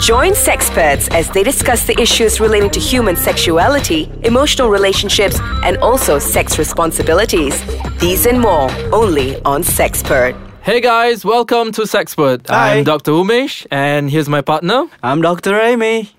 Join sexperts as they discuss the issues relating to human sexuality, emotional relationships, and also sex responsibilities. These and more only on Sexpert. Hey guys, welcome to Sexpert. Hi. I'm Dr. Umesh and here's my partner, I'm Dr. Amy.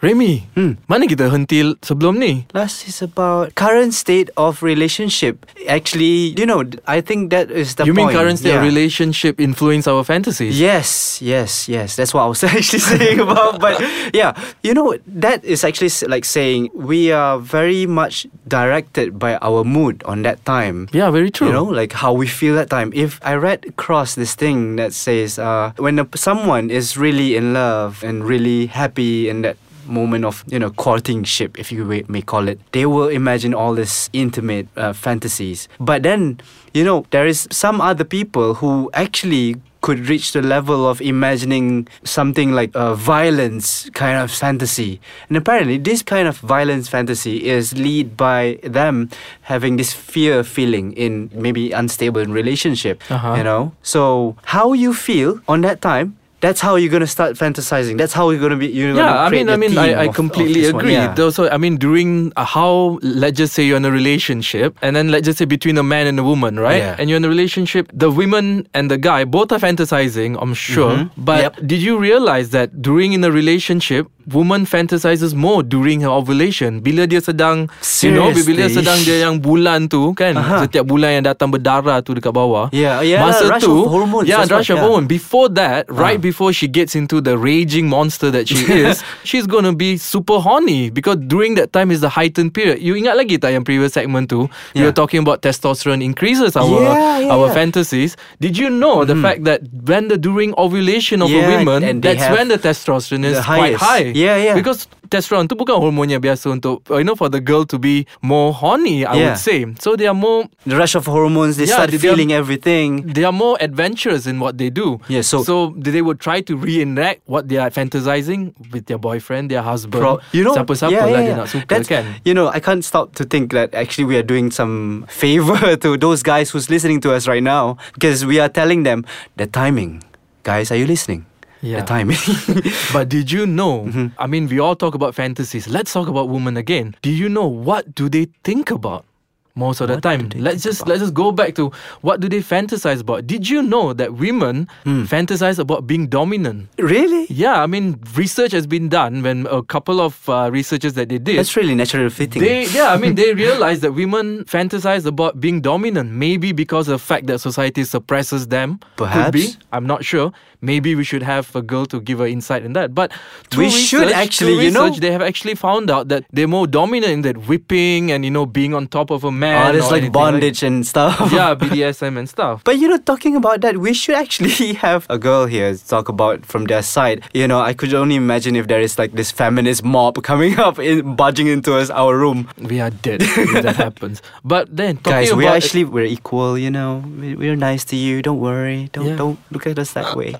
Remy. Mana kita henti sebelum ni? Last is about current state of relationship. Actually, you know, I think that is the point. you mean current state of relationship influence our fantasies? Yes, yes, yes. That's what I was actually saying about. But yeah, you know, that is actually like saying we are very much directed by our mood on that time. Yeah, very true. You know, like how we feel that time. If I read across this thing that says, uh, when a, someone is really in love and really happy in that moment of you know courtingship if you may- call it. They will imagine all this intimate uh, fantasies. But then you know there is some other people who actually could reach the level of imagining something like a violence kind of fantasy. And apparently this kind of violence fantasy is lead by them having this fear feeling in maybe unstable relationship Uh-huh. you know? So how you feel on that time that's how you're gonna start fantasizing. That's how you're gonna be. You're yeah, gonna I mean, I mean, I, I of- of completely this agree. Yeah. Also, I mean, during uh, how let's just say you're in a relationship, and then let's just say between a man and a woman, right? Yeah. And you're in a relationship, the women and the guy both are fantasizing. I'm sure, Mhm. but Yep. did you realize that during in a relationship, woman fantasizes more during her ovulation? Bila dia sedang, you know, bila dia Seriously? sedang dia yang bulan tu kan, Aha. setiap bulan yang datang berdarah tu dekat bawah. Yeah, yeah, Masa rush tu, of hormones, yeah, that's rush what- of yeah. hormone. Before that, right Ah. before she gets into the raging monster that she is, she's gonna be super horny because during that time is the heightened period. You ingat lagi tak yang previous segment tu? You were Yeah. talking about testosterone increases our Yeah, yeah, our yeah. fantasies. Did you know the fact that when the during ovulation of Yeah, a woman, that's have when the testosterone is the quite highest. high. Yeah, yeah. Because testosterone tu bukan hormon yang biasa untuk uh, you know for the girl to be more horny. I would say. So they are more the rush of hormones. They Yeah, start they- they are- feeling everything. they are more adventurous in what they do. Yeah, so- so they would try to reenact what they are fantasizing with their boyfriend, their husband. Pro- you know, siapa-siapa yeah, lah yeah, dia yeah. nak suka That's- kan. You know, I can't stop to think that actually we are doing some favor to those guys who's listening to us right now because we are telling them the timing. Guys, are you listening? Yeah. The timing. But did you know? Mm-hmm. I mean, we all talk about fantasies. Let's talk about women again. Do you know what do they think about? Most of the What do time, let's just about? let's just go back to what do they fantasize about? Did you know that women Hmm. fantasize about being dominant? really? Yeah, I mean, research has been done when a couple of uh, researchers that they did. That's really natural fitting. They, yeah, I mean, they realize that women fantasize about being dominant. Maybe because of the fact that society suppresses them. Could be. Perhaps. I'm not sure. Maybe we should have a girl to give her insight in that. But We should actually, you know- they have actually found out that they're more dominant in that whipping and you know being on top of a man. oh, there's like bondage and stuff. yeah, BDSM and stuff. But you know, talking about that, we should actually have a girl here to talk about from their side. You know, I could only imagine if there is like this feminist mob coming up, in, barging into us our room. We are dead if that happens. But then, talking Guys, we're actually we're equal. You know, we, we're nice to you. Don't worry. Don't Yeah. don't look at us that way.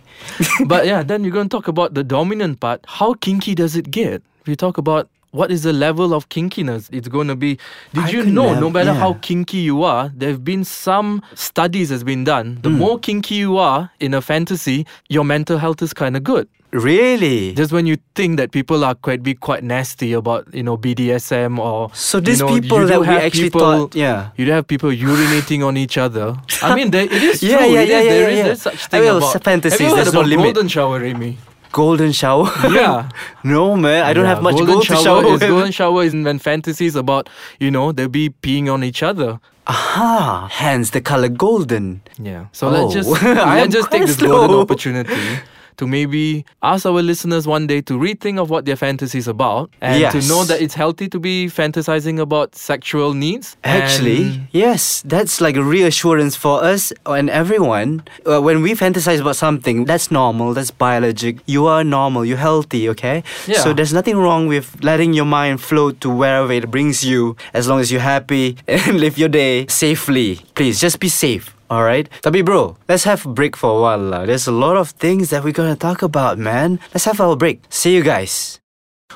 but yeah, then you're going to talk about the dominant part. How kinky does it get? We talk about what is the level of kinkiness it's going to be. Did I you know, nev- no matter how kinky you are, there have been some studies has been done. The hmm. more kinky you are in a fantasy, your mental health is kind of good. Really? Just when you think that people are quite be quite nasty about you know BDSM or So you these know, people you that we have actually people, thought- yeah. you do have people urinating on each other. I mean, there, it is Yeah, true. yeah, yeah, is, yeah, there yeah, is- yeah. such I thing mean, about fantasies, Have you heard about limit. golden shower, Amy? Golden shower? Yeah. no man, I don't Yeah, have much golden gold shower to shower. Is, golden shower is when fantasies about you know they'll be peeing on each other. Aha! Hence the color golden. Yeah. So let's Oh. just I'm let's just take this golden opportunity to maybe ask our listeners one day to rethink of what their fantasy is about and to know that it's healthy to be fantasizing about sexual needs. Actually, yes, that's like a reassurance for us and everyone. Uh, when we fantasize about something, that's normal, that's biologic. You are normal, you're healthy, okay? Yeah. So there's nothing wrong with letting your mind float to wherever it brings you as long as you're happy and live your day safely. Please, just be safe. Alright? Tapi bro, let's have a break for a while lah. There's a lot of things that we're gonna talk about, man. Let's have our break. See you guys.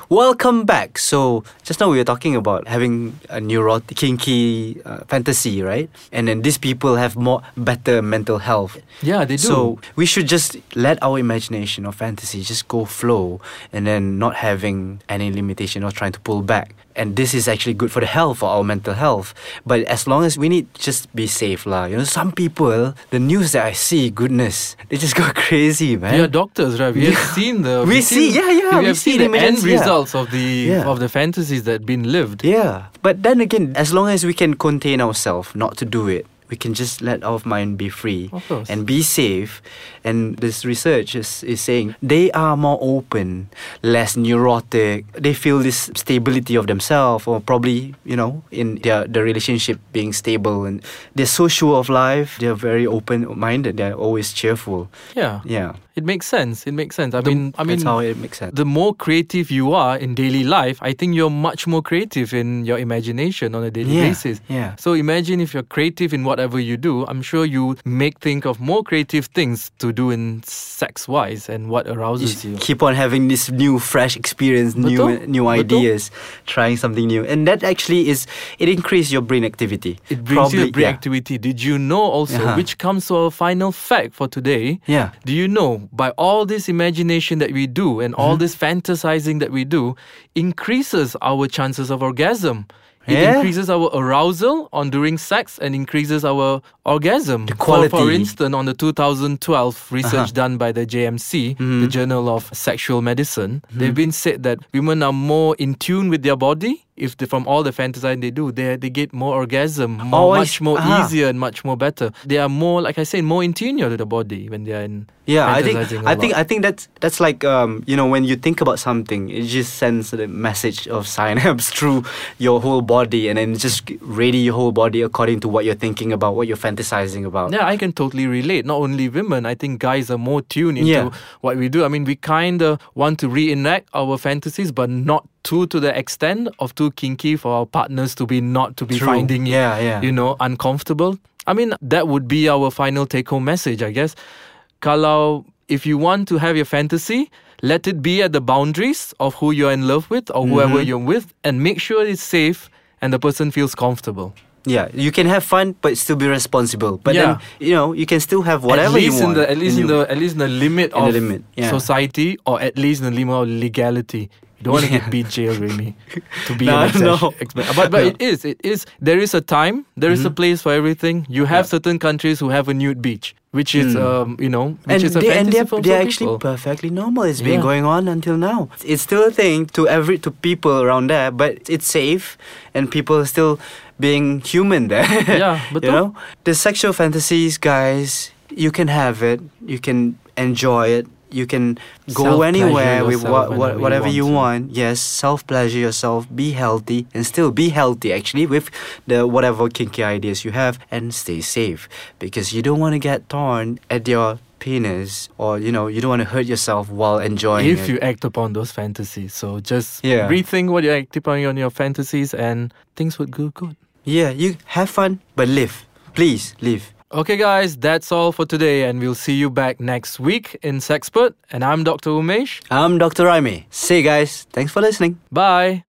Welcome back. So just now we were talking about having a neurotic, kinky uh, fantasy, right? And then these people have more better mental health. Yeah, they do. So we should just let our imagination or fantasy just go flow, and then not having any limitation or trying to pull back. And this is actually good for the health, for our mental health. But as long as we need just be safe, lah. You know, some people, the news that I see, goodness, they just go crazy, man. We are doctors, right? We have seen the We we've see- seen- yeah, yeah, We we have see seen the the end yeah. results of the Yeah. of the fantasies that have been lived. Yeah. But then again, as long as we can contain ourselves not to do it, we can just let our mind be free and be safe. And this research is, is saying they are more open, less neurotic. They feel this stability of themselves or probably, you know, in their, their relationship being stable and they're so sure of life. They're very open minded. They're always cheerful. Yeah. Yeah. It makes sense. It makes sense. I mean, I mean, how it makes sense. the more creative you are in daily life, I think you're much more creative in your imagination on a daily Yeah, basis. yeah. So imagine if you're creative in whatever you do, I'm sure you make think of more creative things to do in sex wise and what arouses you. keep on having this new fresh experience new Betul, new betul. ideas trying something new and that actually is it increases your brain activity It brings you Probably- a brain yeah. activity. Did you know also, Uh-huh. which comes to our final fact for today? Yeah. Do you know by all this imagination that we do and Mm-hmm. all this fantasizing that we do increases our chances of orgasm? It Yeah. increases our arousal on during sex and increases our orgasm. The For, for. Uh-huh. instance, on the 2012 research done by the JMC, Mm-hmm. the Journal of Sexual Medicine, they've been said that women are more in tune with their body. If they, from all the fantasizing they do, they they get more orgasm, more, Oh, much more ah. easier and much more better. They are more, like I said, more in tune to the body when they are in. yeah i think i think i think that's that's like um you know when you think about something it just sends the message of synapse through your whole body and then just ready your whole body according to what you're thinking about what you're fantasizing about Yeah, I can totally relate. Not only women, I think guys are more tuned into Yeah. what we do. I mean, we kind of want to reenact our fantasies, but not too to the extent of too kinky for our partners to be not to be True. finding Yeah, yeah. you know, uncomfortable. I mean, that would be our final take home message, I guess. Kalau if you want to have your fantasy, let it be at the boundaries of who you're in love with or whoever Mm-hmm. you're with, and make sure it's safe and the person feels comfortable. yeah you can have fun but still be responsible but Yeah. then you know you can still have whatever you want the at least in the at least in the limit In the limit, yeah. society or at least in the limit of legality. You don't want to Yeah. get beat jail, Remy, to be No, an no. exception. But but No. it is it is there is a time there is a place for everything. You have certain countries who have a nude beach, which is um you know which and is a they, and fantasy they're, for they're actually people. perfectly normal. It's been going on until now. It's still a thing to every to people around there, but it's safe, and people are still being human there. Yeah, but you know the sexual fantasies, guys. You can have it. You can enjoy it. You can go anywhere with what, whenever what, you whatever want you want. Yes, self pleasure yourself. Be healthy and still be healthy. Actually, with the whatever kinky ideas you have, and stay safe because you don't want to get torn at your penis, or you know you don't want to hurt yourself while enjoying if it. you act upon those fantasies. So just Yeah. rethink what you act upon on your fantasies and things would go good. yeah, you have fun, but live. Please live. Okay, guys, that's all for today, and we'll see you back next week in Sexpert. And I'm Dr. Umesh. I'm Dr. Raimi. Say, guys, thanks for listening. Bye.